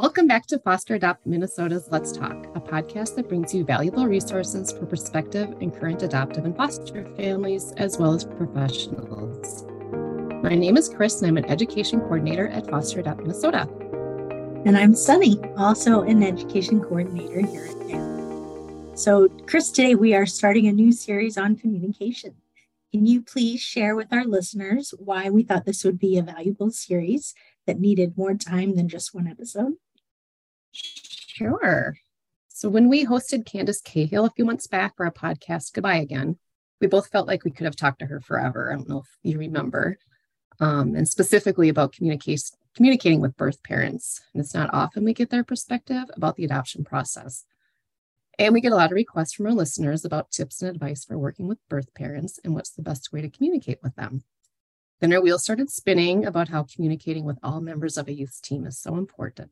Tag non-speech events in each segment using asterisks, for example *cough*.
Welcome back to Foster Adopt Minnesota's Let's Talk, a podcast that brings you valuable resources for prospective and current adoptive and foster families, as well as professionals. My name is Chris, and I'm an education coordinator at Foster Adopt Minnesota. And I'm Sunny, also an education coordinator here at FAM. So, Chris, today we are starting a new series on communication. Can you please share with our listeners why we thought this would be a valuable series that needed more time than just one episode? Sure. So when we hosted Candace Cahill a few months back for our podcast, Goodbye Again, we both felt like we could have talked to her forever. I don't know if you remember. Um, and specifically about communication communicating with birth parents. And it's not often we get their perspective about the adoption process. And we get a lot of requests from our listeners about tips and advice for working with birth parents and what's the best way to communicate with them. Then our wheels started spinning about how communicating with all members of a youth team is so important.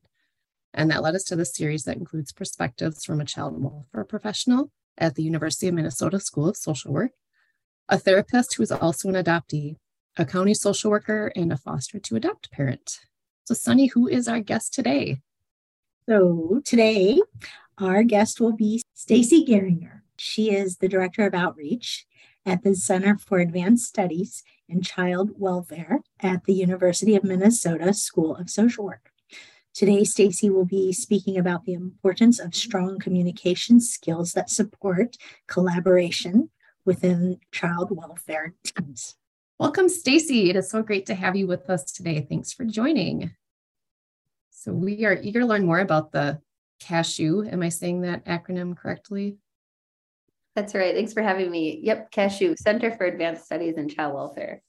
And that led us to the series that includes perspectives from a child welfare professional at the University of Minnesota School of Social Work, a therapist who is also an adoptee, a county social worker, and a foster to adopt parent. So, Sunny, who is our guest today? So, today our guest will be Stacy Geringer. She is the Director of Outreach at the Center for Advanced Studies in Child Welfare at the University of Minnesota School of Social Work. Today, Stacy will be speaking about the importance of strong communication skills that support collaboration within child welfare teams. Welcome, Stacy. It is so great to have you with us today. Thanks for joining. So we are eager to learn more about the CASHU. Am I saying that acronym correctly? That's right. Thanks for having me. Yep, CASHU, Center for Advanced Studies in Child Welfare.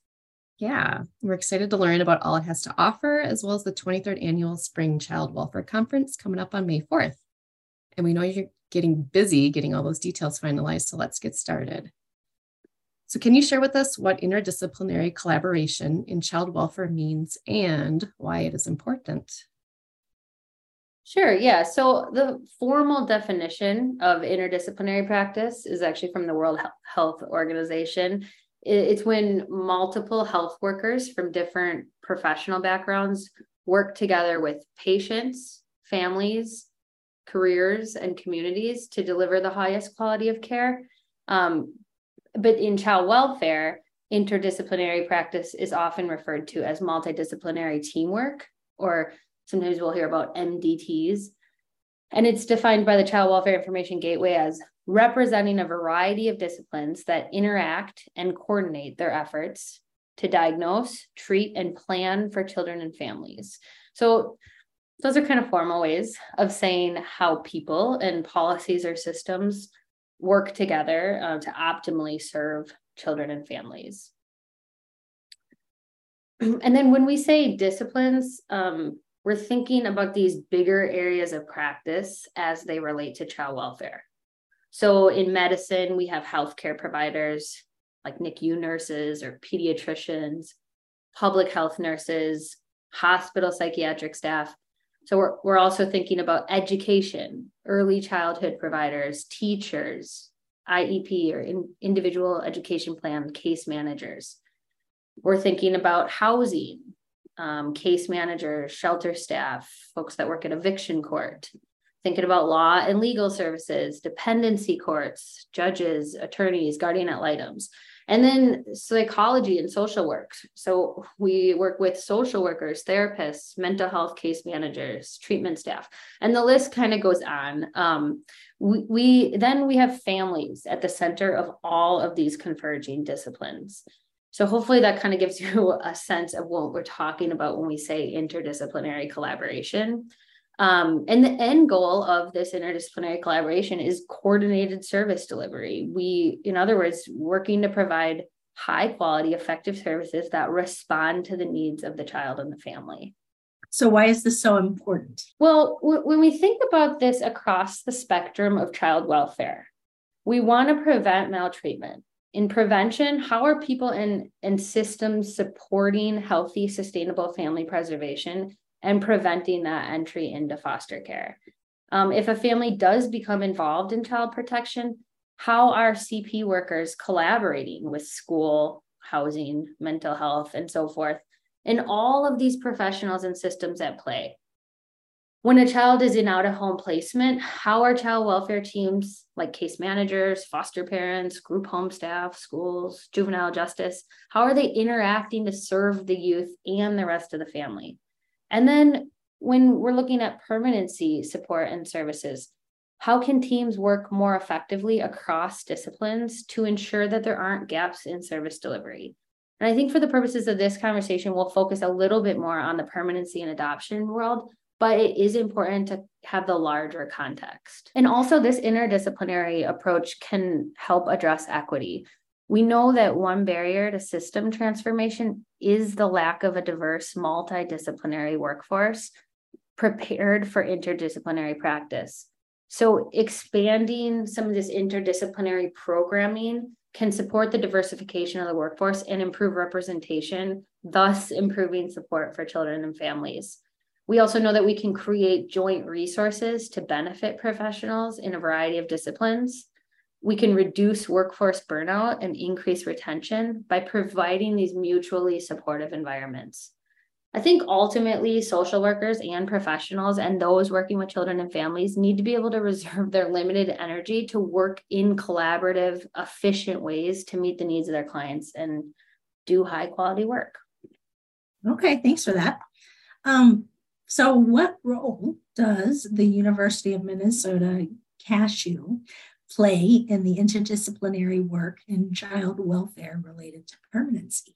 Yeah, we're excited to learn about all it has to offer, as well as the 23rd Annual Spring Child Welfare Conference coming up on May 4th. And we know you're getting busy getting all those details finalized, so let's get started. So, can you share with us what interdisciplinary collaboration in child welfare means and why it is important? Sure, yeah. So, the formal definition of interdisciplinary practice is actually from the World Health Organization it's when multiple health workers from different professional backgrounds work together with patients, families, careers, and communities to deliver the highest quality of care. Um, but in child welfare, interdisciplinary practice is often referred to as multidisciplinary teamwork, or sometimes we'll hear about MDTs. And it's defined by the Child Welfare Information Gateway as representing a variety of disciplines that interact and coordinate their efforts to diagnose, treat, and plan for children and families. So, those are kind of formal ways of saying how people and policies or systems work together uh, to optimally serve children and families. *clears throat* And then when we say disciplines, um, we're thinking about these bigger areas of practice as they relate to child welfare. So in medicine, we have healthcare providers like NICU nurses or pediatricians, public health nurses, hospital psychiatric staff. So we're, we're also thinking about education, early childhood providers, teachers, IEP or in, individual education plan case managers. We're thinking about housing, um, case managers, shelter staff, folks that work at eviction court, thinking about law and legal services, dependency courts, judges, attorneys, guardian ad litems, and then psychology and social work. So we work with social workers, therapists, mental health case managers, treatment staff, and the list kind of goes on. Um, we, we then we have families at the center of all of these converging disciplines. So hopefully that kind of gives *laughs* you a sense of what we're talking about when we say interdisciplinary collaboration. Um, and the end goal of this interdisciplinary collaboration is coordinated service delivery. We, in other words, working to provide high quality, effective services that respond to the needs of the child and the family. So, why is this so important? Well, w- when we think about this across the spectrum of child welfare, we want to prevent maltreatment. In prevention, how are people and, and systems supporting healthy, sustainable family preservation and preventing that entry into foster care. Um, if a family does become involved in child protection, how are CP workers collaborating with school, housing, mental health, and so forth, and all of these professionals and systems at play? when a child is in out of home placement, how are child welfare teams like case managers, foster parents, group home staff, schools, juvenile justice, how are they interacting to serve the youth and the rest of the family? And then when we're looking at permanency support and services, how can teams work more effectively across disciplines to ensure that there aren't gaps in service delivery? And I think for the purposes of this conversation, we'll focus a little bit more on the permanency and adoption world, but it is important to have the larger context. And also, this interdisciplinary approach can help address equity. We know that one barrier to system transformation is the lack of a diverse, multidisciplinary workforce prepared for interdisciplinary practice. So, expanding some of this interdisciplinary programming can support the diversification of the workforce and improve representation, thus improving support for children and families. We also know that we can create joint resources to benefit professionals in a variety of disciplines. We can reduce workforce burnout and increase retention by providing these mutually supportive environments. I think ultimately social workers and professionals and those working with children and families need to be able to *laughs* reserve their limited energy to work in collaborative, efficient ways to meet the needs of their clients and do high quality work. Okay, thanks for that. Um, so, what role does the University of Minnesota CASHU play in the interdisciplinary work in child welfare related to permanency?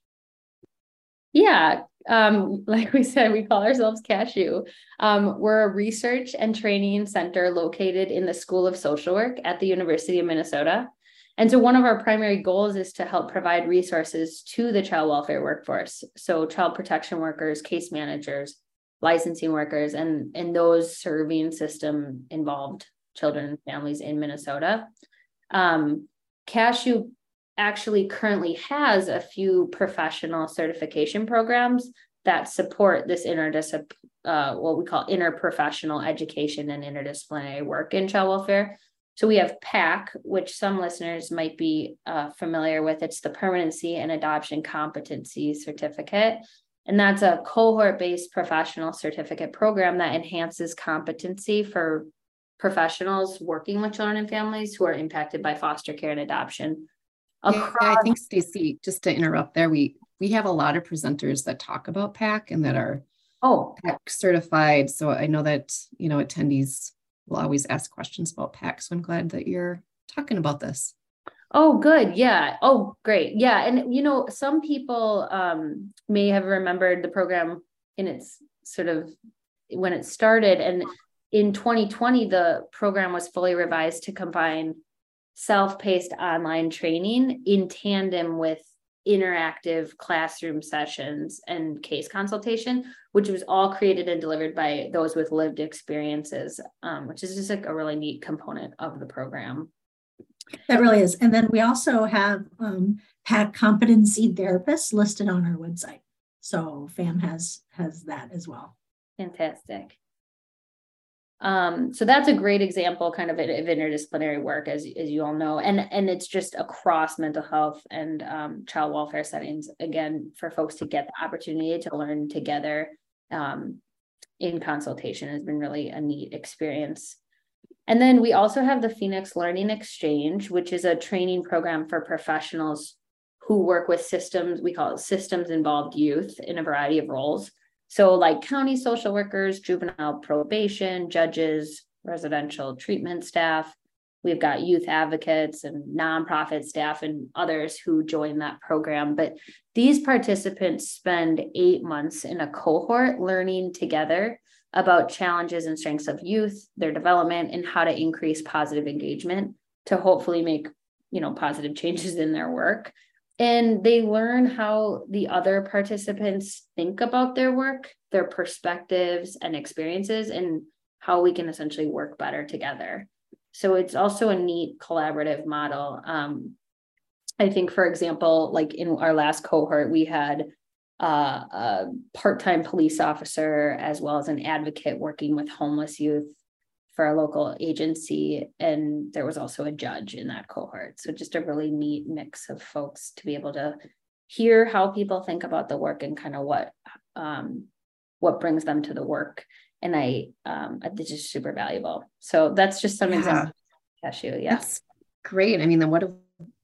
Yeah, um, like we said, we call ourselves Cashew. Um, we're a research and training center located in the School of Social Work at the University of Minnesota. And so, one of our primary goals is to help provide resources to the child welfare workforce. So, child protection workers, case managers, licensing workers, and, and those serving system involved children and families in Minnesota. Um, CASHU actually currently has a few professional certification programs that support this interdisciplinary, uh, what we call interprofessional education and interdisciplinary work in child welfare. So we have PAC, which some listeners might be uh, familiar with. It's the Permanency and Adoption Competency Certificate. And that's a cohort based professional certificate program that enhances competency for professionals working with children and families who are impacted by foster care and adoption Across- yeah, I think Stacy, just to interrupt there, we we have a lot of presenters that talk about PAC and that are oh PAC certified. So I know that you know attendees will always ask questions about PAC. So I'm glad that you're talking about this. Oh, good. Yeah. Oh, great. Yeah. And you know, some people um, may have remembered the program in its sort of when it started. And in 2020, the program was fully revised to combine self-paced online training in tandem with interactive classroom sessions and case consultation, which was all created and delivered by those with lived experiences, um, which is just like a really neat component of the program. That really is. And then we also have um, PAC competency therapists listed on our website. So FAM has has that as well. Fantastic. Um, so that's a great example kind of of interdisciplinary work as, as you all know and and it's just across mental health and um, child welfare settings again for folks to get the opportunity to learn together um, in consultation has been really a neat experience. And then we also have the phoenix learning exchange which is a training program for professionals who work with systems we call it systems involved youth in a variety of roles so, like county social workers, juvenile probation, judges, residential treatment staff, we've got youth advocates and nonprofit staff and others who join that program. But these participants spend eight months in a cohort learning together about challenges and strengths of youth, their development, and how to increase positive engagement to hopefully make you know positive *laughs* changes in their work and they learn how the other participants think about their work, their perspectives and experiences, and how we can essentially work better together. So it's also a neat collaborative model. Um, I think, for example, like in our last cohort, we had uh, a part time police officer as well as an advocate working with homeless youth for a local agency. And there was also a judge in that cohort. So just a really neat mix of folks to be able to hear how people think about the work and kind of what um, what brings them to the work. and I um it's super valuable. So that's just some yeah. examples. Yeah. That's great. I mean, then what a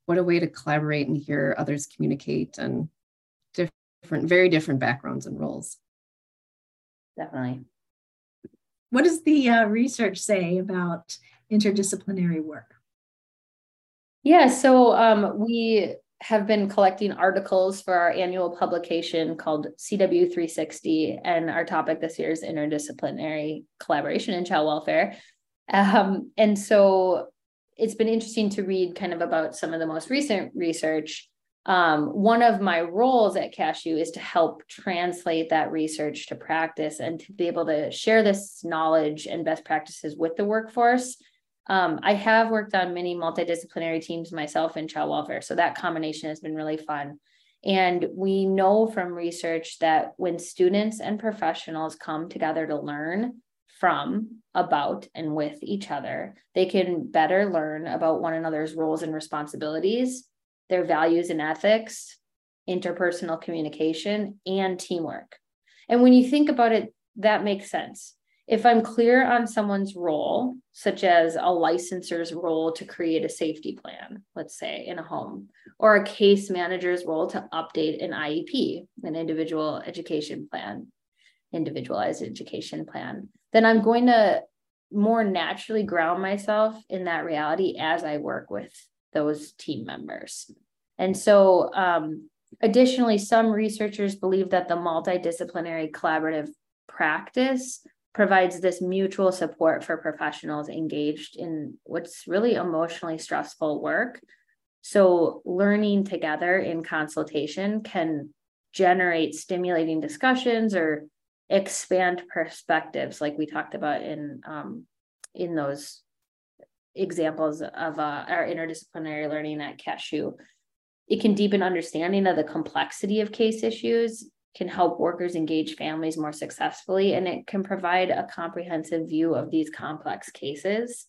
what a way to collaborate and hear others communicate and different, very different backgrounds and roles. Definitely. What does the uh, research say about interdisciplinary work? Yeah, so um, we have been collecting articles for our annual publication called CW 360, and our topic this year is interdisciplinary collaboration in child welfare. Um, and so it's been interesting to read kind of about some of the most recent research. Um, one of my roles at CASHU is to help translate that research to practice and to be able to share this knowledge and best practices with the workforce. Um, I have worked on many multidisciplinary teams myself in child welfare, so that combination has been really fun. And we know from research that when students and professionals come together to learn, from, about, and with each other. They can better learn about one another's roles and responsibilities, their values and ethics, interpersonal communication, and teamwork. And when you think about it, that makes sense. If I'm clear on someone's role, such as a licensor's role to create a safety plan, let's say in a home, or a case manager's role to update an IEP, an individual education plan, individualized education plan, then I'm going to more naturally ground myself in that reality as I work with those team members. And so, um, additionally, some researchers believe that the multidisciplinary collaborative practice provides this mutual support for professionals engaged in what's really emotionally stressful work. So, learning together in consultation can generate stimulating discussions or expand perspectives like we talked about in um, in those examples of uh, our interdisciplinary learning at Cashew. It can deepen understanding of the complexity of case issues, can help workers engage families more successfully, and it can provide a comprehensive view of these complex cases.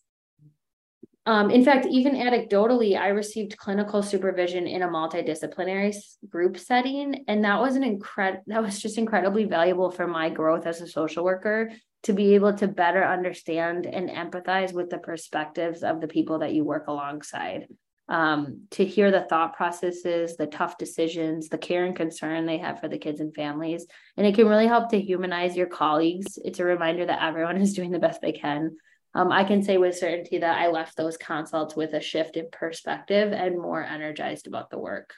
Um, in fact, even anecdotally, I received clinical supervision in a multidisciplinary group setting, and that was an incredible. That was just incredibly valuable for my growth as a social worker to be able to better understand and empathize with the perspectives of the people that you work alongside. Um, to hear the thought processes, the tough decisions, the care and concern they have for the kids and families. And it can really help to humanize your colleagues. It's a reminder that everyone *laughs* is doing the best they can um, I can say with certainty that I left those consults with a shift in perspective and more energized about the work.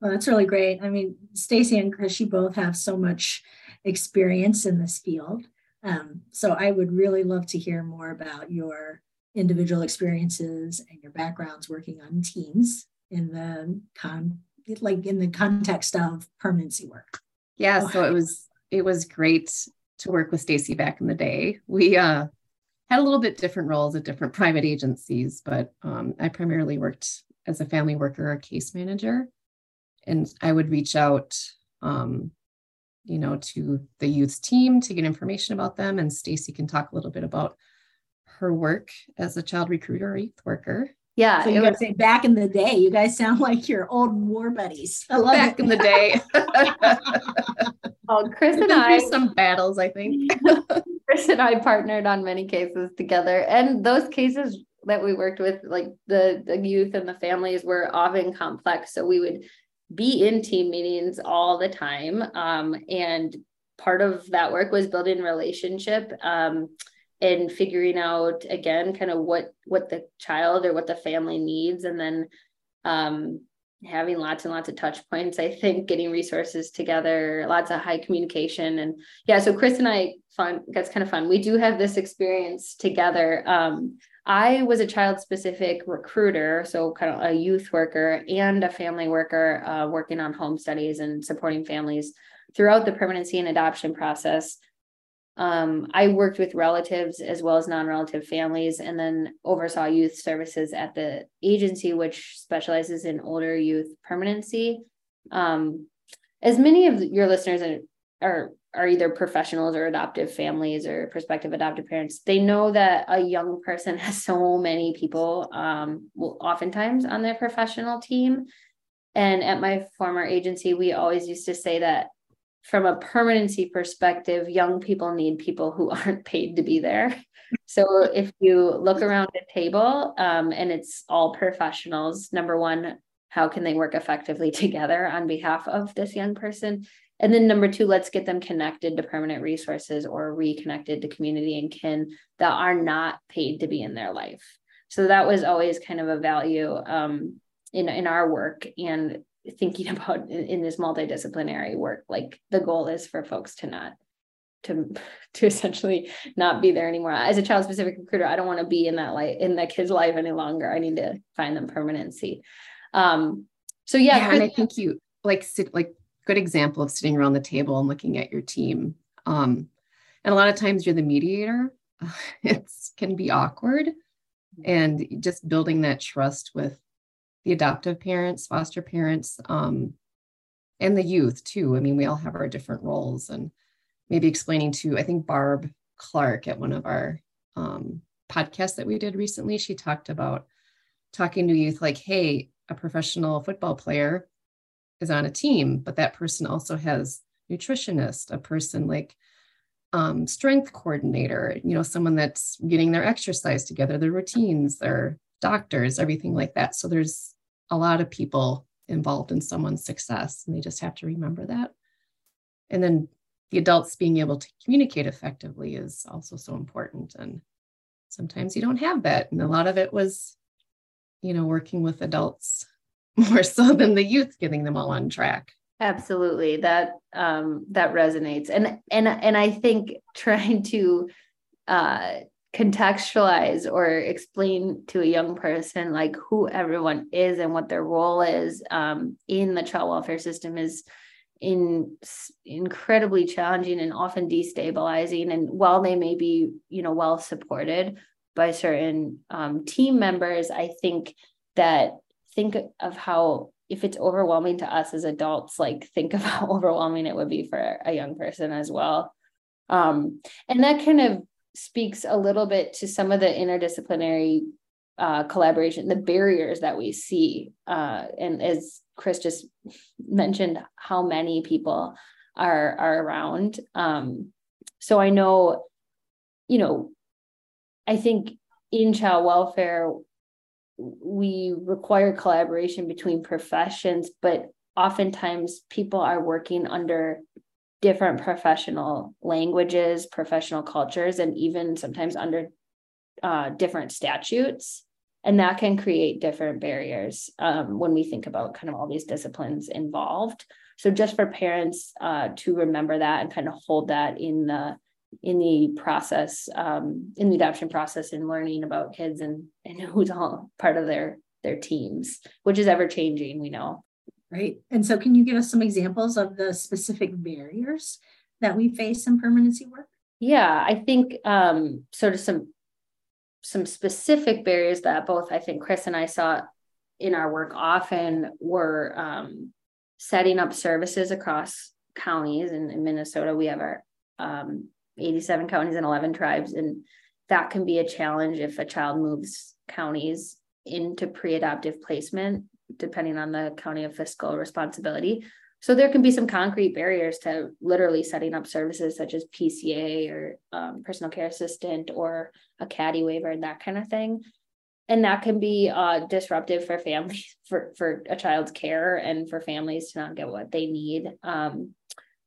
Well, that's really great. I mean, Stacy and Chris, you both have so much experience in this field. Um, so I would really love to hear more about your individual experiences and your backgrounds working on teams in the con like in the context of permanency work. Yeah, so it was it was great to work with Stacy back in the day. We uh had a little bit different roles at different private agencies, but um, I primarily worked as a family worker or case manager. And I would reach out, um, you know, to the youth team to get information about them. And Stacy can talk a little bit about her work as a child recruiter or youth worker. Yeah. So you guys say back in the day, you guys sound *laughs* like your old war buddies. I love back it. in the day. *laughs* oh, Chris and I some battles, I think. *laughs* Chris and I partnered on many cases together. And those cases that we worked with, like the, the youth and the families, were often complex. So we would be in team meetings all the time. Um, and part of that work was building relationship um, and figuring out again kind of what what the child or what the family needs. And then um, having lots and lots of touch points i think getting resources together lots of high communication. And yeah so chris and i fun that's kind of fun. We do have this experience together. Um, i was a child specific recruiter so kind of a youth worker and a family worker uh, working on home studies and supporting families throughout the permanency and adoption process um, I worked with relatives as well as non relative families and then oversaw youth services at the agency, which specializes in older youth permanency. Um, as many of your listeners are, are, are either professionals or adoptive families or prospective adoptive parents, they know that a young person *laughs* has so many people, um, well, oftentimes on their professional team. And at my former agency, we always used to say that from a permanency perspective, young people need people who *laughs* aren't paid to be there. So if you look around the table um, and it's all professionals, number one, how can they work effectively *laughs* together on behalf of this young person? And then number two, let's get them connected to permanent resources or reconnected to community and kin that are not paid to be in their life. So that was always kind of a value um, in, in our work and thinking *laughs* about in, in this multidisciplinary work. Like the goal is for folks to not to *laughs* to essentially not be there anymore. As a child specific recruiter, I don't want to be in that life in that kid's life any longer. I need to find them permanency. Um, so yeah, yeah and I think you like sit like good example of sitting around the table and looking at your team. Um, and a lot of times you're the mediator. *laughs* it can be awkward, and just building that trust with the adoptive parents, foster parents, um, and the youth too. I mean, we all have our different roles, and maybe explaining to I think Barb Clark at one of our um, podcasts that we did recently. She talked about talking to youth like, hey, a professional football player is on a team, but that person also has nutritionist, a person like um, strength coordinator, you know, someone that's getting their exercise together, their routines, their doctors, everything like that. So there's a lot of people involved in someone's success, and they just have to remember that. And then the adults being able to communicate effectively is also so important. And sometimes you don't have that. And a lot of it was you know, working with adults *laughs* more so than the youth, getting them all on track. Absolutely. That um that resonates. And and and I think trying to uh contextualize or explain to a young person like who everyone is and what their role is um, in the child welfare system is in incredibly challenging and often destabilizing and while they may be you know well supported by certain um, team members, I think that think of how if it's overwhelming to us as adults, like think of *laughs* how overwhelming it would be for a young person as well. Um, and that kind of speaks a little bit to some of the interdisciplinary uh, collaboration, the barriers that we see. Uh, and as Chris just mentioned, how many people are are around. Um, so I know, you know, I think in child welfare, we require collaboration between professions, but oftentimes people are working under different professional languages, professional cultures, and even sometimes under uh, different statutes. And that can create different barriers um, when we think about kind of all these disciplines involved. So, just for parents uh, to remember that and kind of hold that in the in the process, um, in the adoption process and learning about kids and, and who's all part of their their teams, which is ever changing, we know. Right. And so can you give us some examples of the specific barriers that we face in permanency work? Yeah, I think um, sort of some some specific barriers that both I think Chris and I saw in our work often were um, setting up services across counties. And in Minnesota, we have our um, 87 counties and 11 tribes. And that can be a challenge if a child moves counties into pre adoptive placement, depending on the county of fiscal responsibility. So there can be some concrete barriers to literally setting up services such as PCA or um, personal care assistant or a CADI waiver and that kind of thing. And that can be uh, disruptive for families, *laughs* for, for a child's care and for families to not get what they need. Um,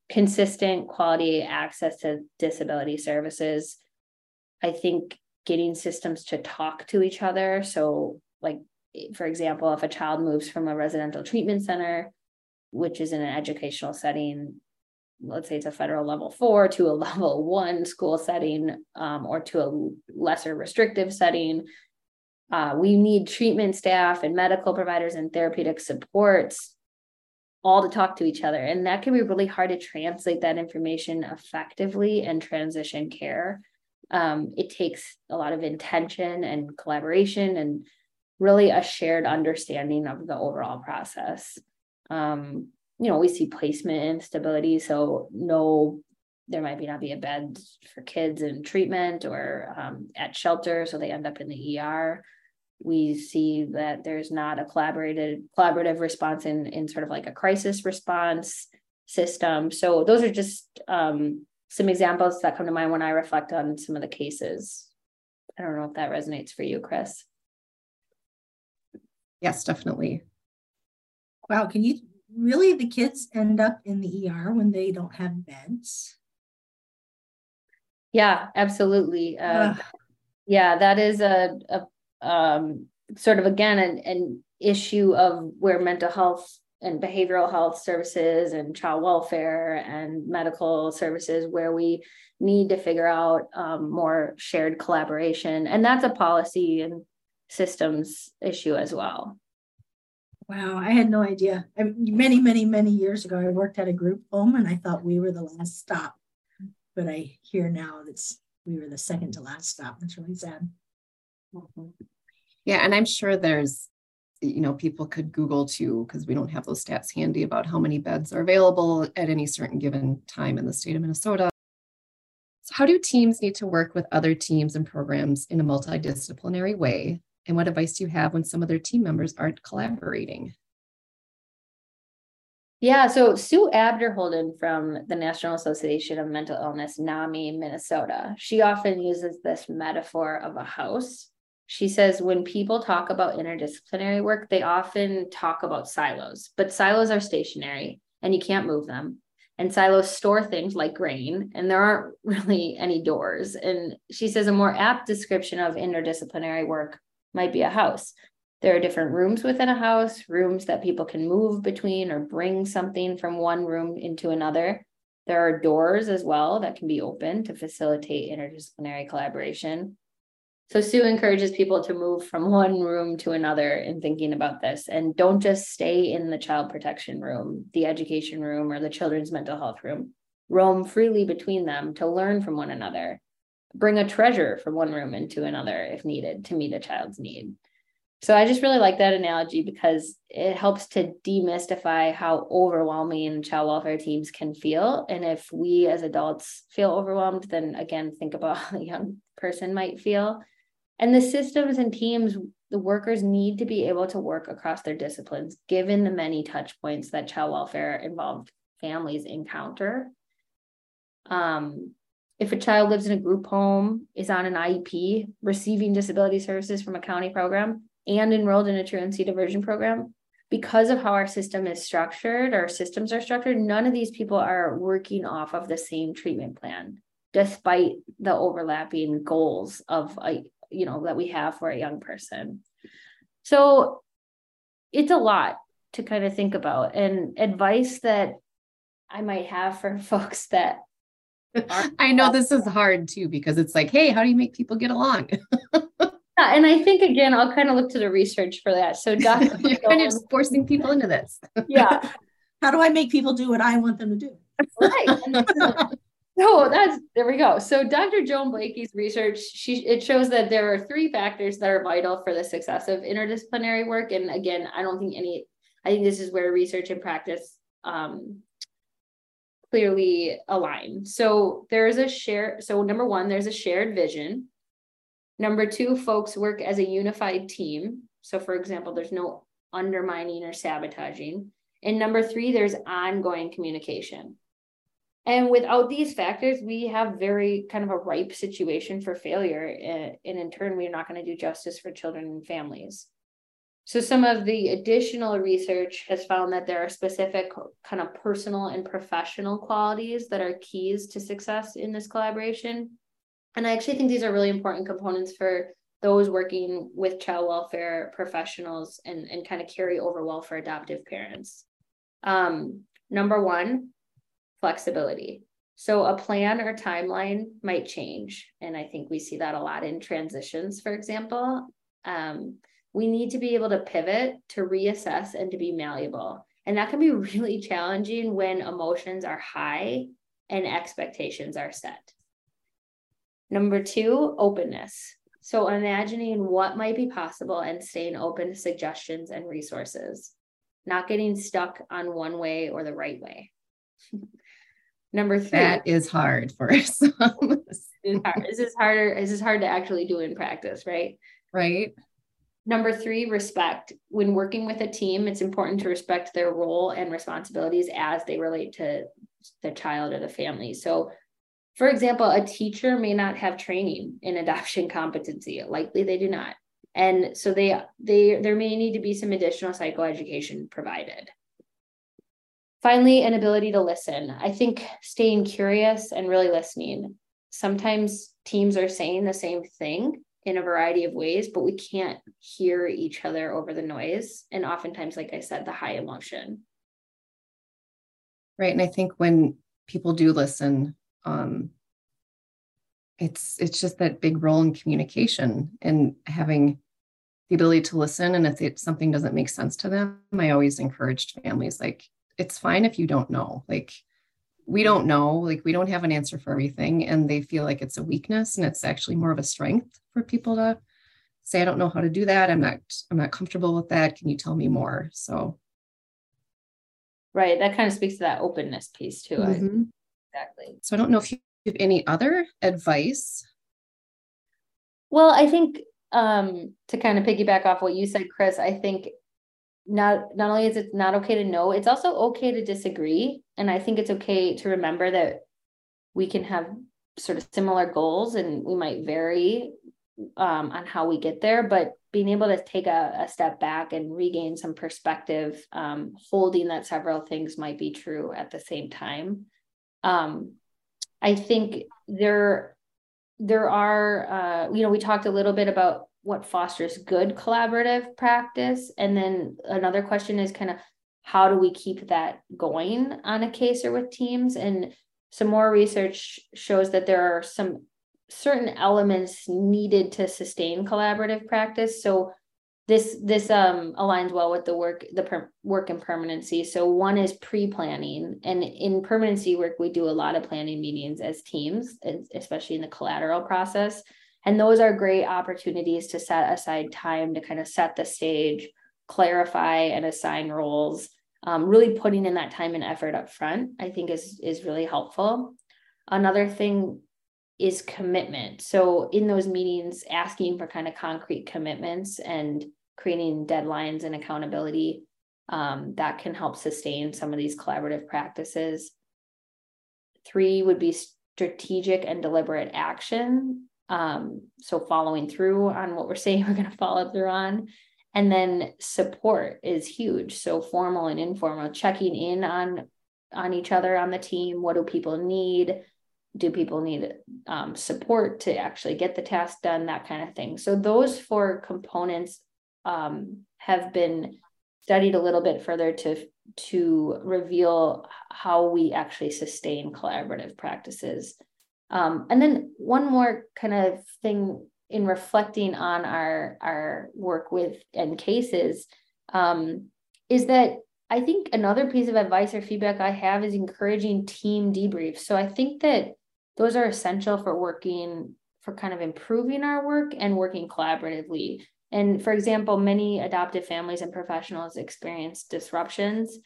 consistent quality access to disability services. I think getting systems to talk to each other. So, like, for example, if a child moves from a residential treatment center, which is in an educational setting, let's say it's a federal level four to a *laughs* level one school setting um, or to a lesser restrictive setting, uh, we need treatment staff and medical providers and therapeutic supports all to talk to each other. And that can be really hard to translate that information effectively and transition care. Um, it takes a lot of intention and collaboration and really a shared understanding of the overall process. Um, you know, we see placement instability. So no, there might be not be a bed for kids in treatment or um, at shelter. So they end up in the ER we see that there's not a collaborated collaborative response in in sort of like a crisis response system. So those are just um, some examples that come to mind when I reflect on some of the cases. I don't know if that resonates for you, Chris. Yes, definitely. Wow, can you really the kids end up in the ER when they don't have beds? Yeah, absolutely. Uh, yeah, that is a, a um, sort of again an, an issue of where mental health and behavioral health services and child welfare and medical services where we need to figure out um, more shared collaboration. And that's a policy and systems issue as well. Wow i had no idea. I, many many many years ago i worked at a group home and i thought we were the last stop. But i hear now that we were the second to last stop. That's really sad mm-hmm. yeah and i'm sure there's you know people could google too because we don't have those stats handy about how many beds are available at any certain given time in the state of minnesota. So how do teams need to work with other teams and programs in a multidisciplinary way? And what advice do you have when some of their team members aren't collaborating? Yeah, so Sue Abderholden from the National Association of Mental Illness, NAMI, Minnesota, she often uses this metaphor of a house she says when people talk about interdisciplinary work, they often talk about silos, but silos are stationary and you can't move them. And silos store things like grain, and there aren't *laughs* really any doors. And she says a more apt description of interdisciplinary work might be a house. There are different rooms within a house, rooms that people can move between or bring something from one room into another. There are doors as well that can be open to facilitate interdisciplinary collaboration. So Sue encourages people to move from one room to another in thinking about this and don't just stay in the child protection room, the education room, or the children's mental health room. Roam freely between them to learn from one another. Bring a treasure from one room into another if needed to meet a child's need. So I just really like that analogy because it helps to demystify how overwhelming child welfare teams can feel. And if we as adults feel overwhelmed, then again, think about *laughs* how a young person might feel and the systems and teams, the workers need to be able to work across their disciplines, given the many touch points that child welfare involved families encounter. Um, if a child lives in a group home, is on an IEP, receiving disability services from a county program, and enrolled in a truancy diversion program, because of how our system is structured, our systems are structured, none of these people are working off of the same treatment plan, despite the overlapping goals of a, you know that we have for a young person. So it's a lot to kind of think about and advice that i might have for *laughs* folks that i know this is *laughs* hard too because it's like hey how do you make people get along? *laughs* Yeah, and i think again i'll kind of look to the research for that. So dr. you're kind of forcing people into this. Yeah. How do i make people do what i want them to do? Right so that's there we go. So Dr. Joan Blakey's research, she it shows that there are three factors that are vital for the success of interdisciplinary work. And again, I don't think any, I think this is where research and practice um, clearly align. So there's a share. So number one, there's a shared vision. Number two, folks work as a unified team. So for example, there's no undermining or sabotaging. And number three, there's ongoing communication. And without these factors, we have very kind of a ripe situation for failure. Eh, and in turn, we're not going to do justice for children and families. So, some of the additional research has found that there are specific kind of personal and professional qualities that are keys to success in this collaboration. And I actually think these are really important components for those working with child welfare professionals and, and kind of carry over well for adoptive parents. Um, number one, flexibility. So a plan or timeline might change. And I think we see that a lot in transitions, for example. Um, we need to be able to pivot, to reassess, and to be malleable. And that can be *laughs* really challenging when emotions are high and expectations are set. Number two, openness. So imagining what might be possible and staying open to suggestions and resources, not getting stuck on one way or the right way. *laughs* Number three. That is hard for *laughs* some. this is harder. This is harder. This is hard to actually do in practice, right? Right. Number three, respect. When working with a team, it's important to respect their role and responsibilities as they relate to the child or the family. So, for example, a teacher may not have training in adoption *laughs* competency. Likely they do not. And so they they there may need to be some additional psychoeducation provided. Finally, an ability to listen. I think staying curious and really listening. Sometimes teams are saying the same thing, in a variety of ways, but we can't hear each other over the noise. And oftentimes, like I said, the high emotion. Right. And I think when people do listen, um, it's it's just that big role in communication and having the ability to listen. And if it, something doesn't make sense to them, I always encouraged families like, it's fine if you don't know. Like we don't know, like we don't have an answer for everything. And they feel like it's a weakness and it's actually more of a strength for people to say, I don't know how to do that. I'm not, I'm not comfortable with that. Can you tell me more? So right. That kind of speaks to that openness piece too. Mm-hmm. Exactly. So I don't know if you have any other advice. Well, I think um to kind of piggyback off what you said, Chris, I think not not only is it not okay to know, it's also okay to disagree. And I think it's okay to remember that we can have sort of similar goals and we might vary um, on how we get there, but being able to take a, a step back and regain some perspective, um, holding that several things might be true at the same time. Um, I think there there are uh, you know we talked a little bit about what fosters good collaborative practice? And then another question is kind of how do we keep that going on a case or with teams? And some more research shows that there are some certain elements needed to sustain collaborative practice. So this this um aligns well with the work the per, work in permanency. So one is pre-planning. And in permanency work we do a lot of planning meetings as teams especially in the collateral process and those are great opportunities to set aside time to kind of set the stage, clarify and assign roles. Um, really putting in that time and effort up front, I think is is really helpful. Another thing is commitment. So in those meetings, asking for kind of concrete commitments and creating deadlines and accountability um, that can help sustain some of these collaborative practices. Three would be strategic and deliberate action. Um, so following through on what we're saying *laughs* we're going to follow through on. And then support is huge. So formal and informal, checking in on on each other on the team. What do people need? Do people need um, support to actually get the task done? That kind of thing. So those four components um, have been studied a little bit further to to reveal how we actually sustain collaborative practices um, and then one more kind of thing in reflecting on our our work with and cases um, is that I think another piece of advice or feedback I have is encouraging team debriefs. So I think that those are essential for working for kind of improving our work and working collaboratively. And for example, many adoptive families and professionals experience disruptions,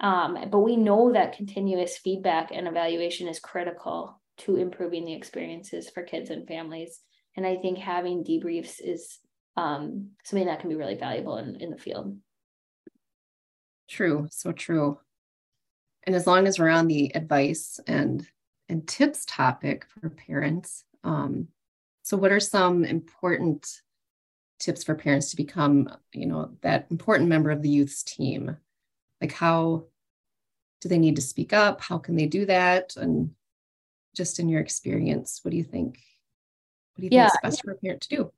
um, but we know that continuous feedback and evaluation is critical to improving the experiences for kids and families. And I think having debriefs is um, something that can be really valuable in, in the field. True, so true. And as long as we're on the advice and and tips topic for parents, um, so what are some important tips for parents to become, you know, that important member of the youth's team? Like how do they need to speak up? How can they do that? And just in your experience, what do you think? What do you yeah. think is best for a parent to do?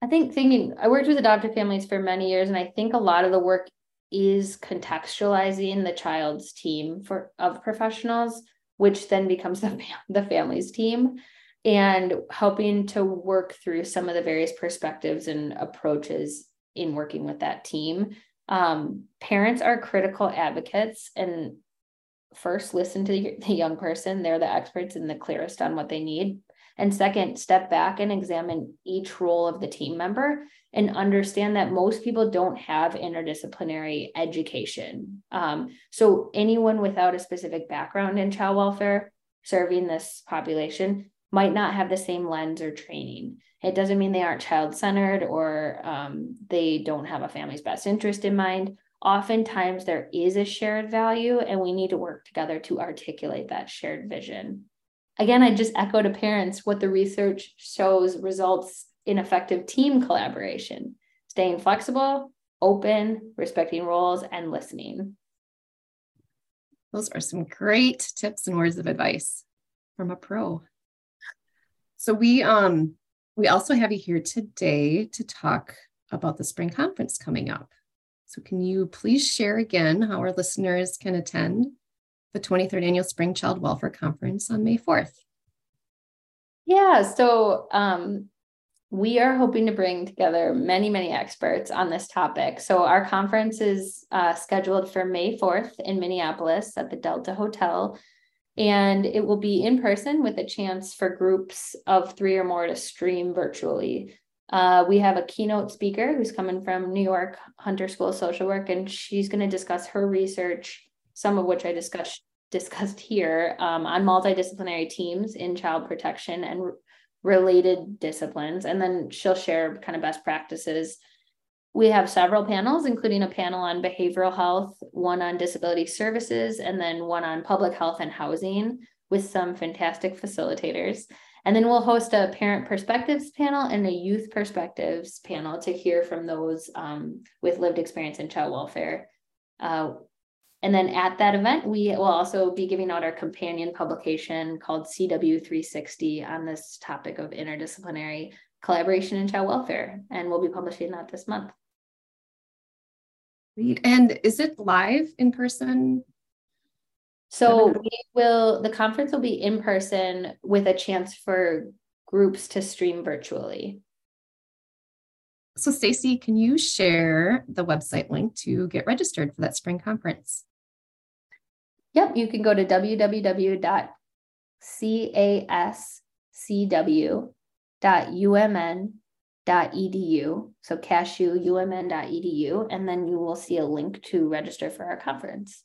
I think thinking I worked with adoptive families for many years, and I think a lot of the work is contextualizing the child's team for of professionals, which then becomes the *laughs* the family's team, and helping to work through some of the various perspectives and approaches in working with that team. Um, parents are critical advocates, and first listen to *laughs* the young person they're the experts and the clearest on what they need and second step back and examine each role of the team member and understand that most people don't have interdisciplinary education um, so anyone without a specific background in child welfare serving this population might not have the same lens or training. It doesn't mean they aren't child centered or um, they don't have a family's best interest in mind. Oftentimes, there is a shared value, and we need to work together to articulate that shared vision. Again, I just echo to parents what the research shows results in effective team collaboration, staying flexible, open, respecting roles, and listening. Those are some great tips and words of advice from a pro. So we um we also have you here today to talk about the spring conference coming up. So can you please share again how our listeners can attend the 23rd annual Spring Child Welfare Conference on May 4th? Yeah, so um, we are hoping to bring together many, many experts on this topic. So, our conference is uh, scheduled for May 4th in Minneapolis at the Delta Hotel. And it will be in person with a chance for groups of three or more to stream virtually. Uh, we have a keynote speaker who's coming from New York Hunter School of Social Work, and she's going to discuss her research, some of which I discussed discussed here um, on multidisciplinary teams in child protection and related disciplines. And then she'll share kind of best practices. We have several panels, including a panel on behavioral health, one on disability services, and then one on public health and housing with some fantastic facilitators. And then we'll host a parent perspectives panel and a youth perspectives panel to hear from those um, with lived experience in child welfare. Uh, and then at that event, we will also be giving out our companion publication called CW360 on this topic of interdisciplinary collaboration in child welfare. And we'll be publishing that this month. And is it live in person? So we will, the conference will be in person with a chance for groups to stream virtually. So Stacy, can you share the website link to get registered for that spring conference? Yep, you can go to www.cascw.umn.edu. So cashew.umn.edu, and then you will see a link to register for our conference.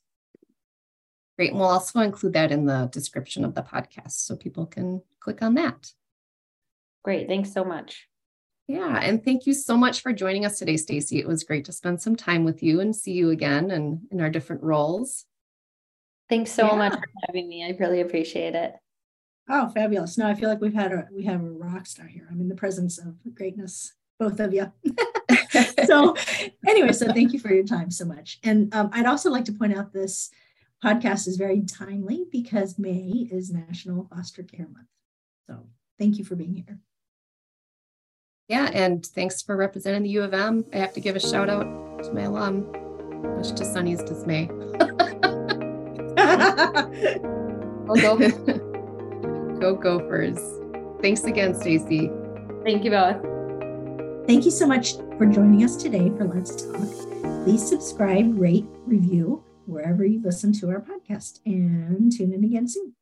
Great. And we'll also include that in the description of the podcast so people can click on that. Great. Thanks so much. Yeah, and thank you so much for joining us today, Stacy. It was great to spend some time with you and see you again and in our different roles. Thanks so yeah. much for having me. I really appreciate it. Oh, fabulous. No, I feel like we've had a we have a rock star here. I'm in the presence of greatness, both of you. *laughs* so anyway, so thank you for your time so much. And um, I'd also like to point out this podcast is very timely because May is National Foster Care Month. So thank you for being here. Yeah, and thanks for representing the U of M. I have to give a shout out to my alum, much to Sunny's dismay. *laughs* Go go. go Gophers. Thanks again, Stacy. Thank you both. Thank you so much for joining us today for Let's Talk. Please subscribe, rate, review wherever you listen to our podcast and tune in again soon.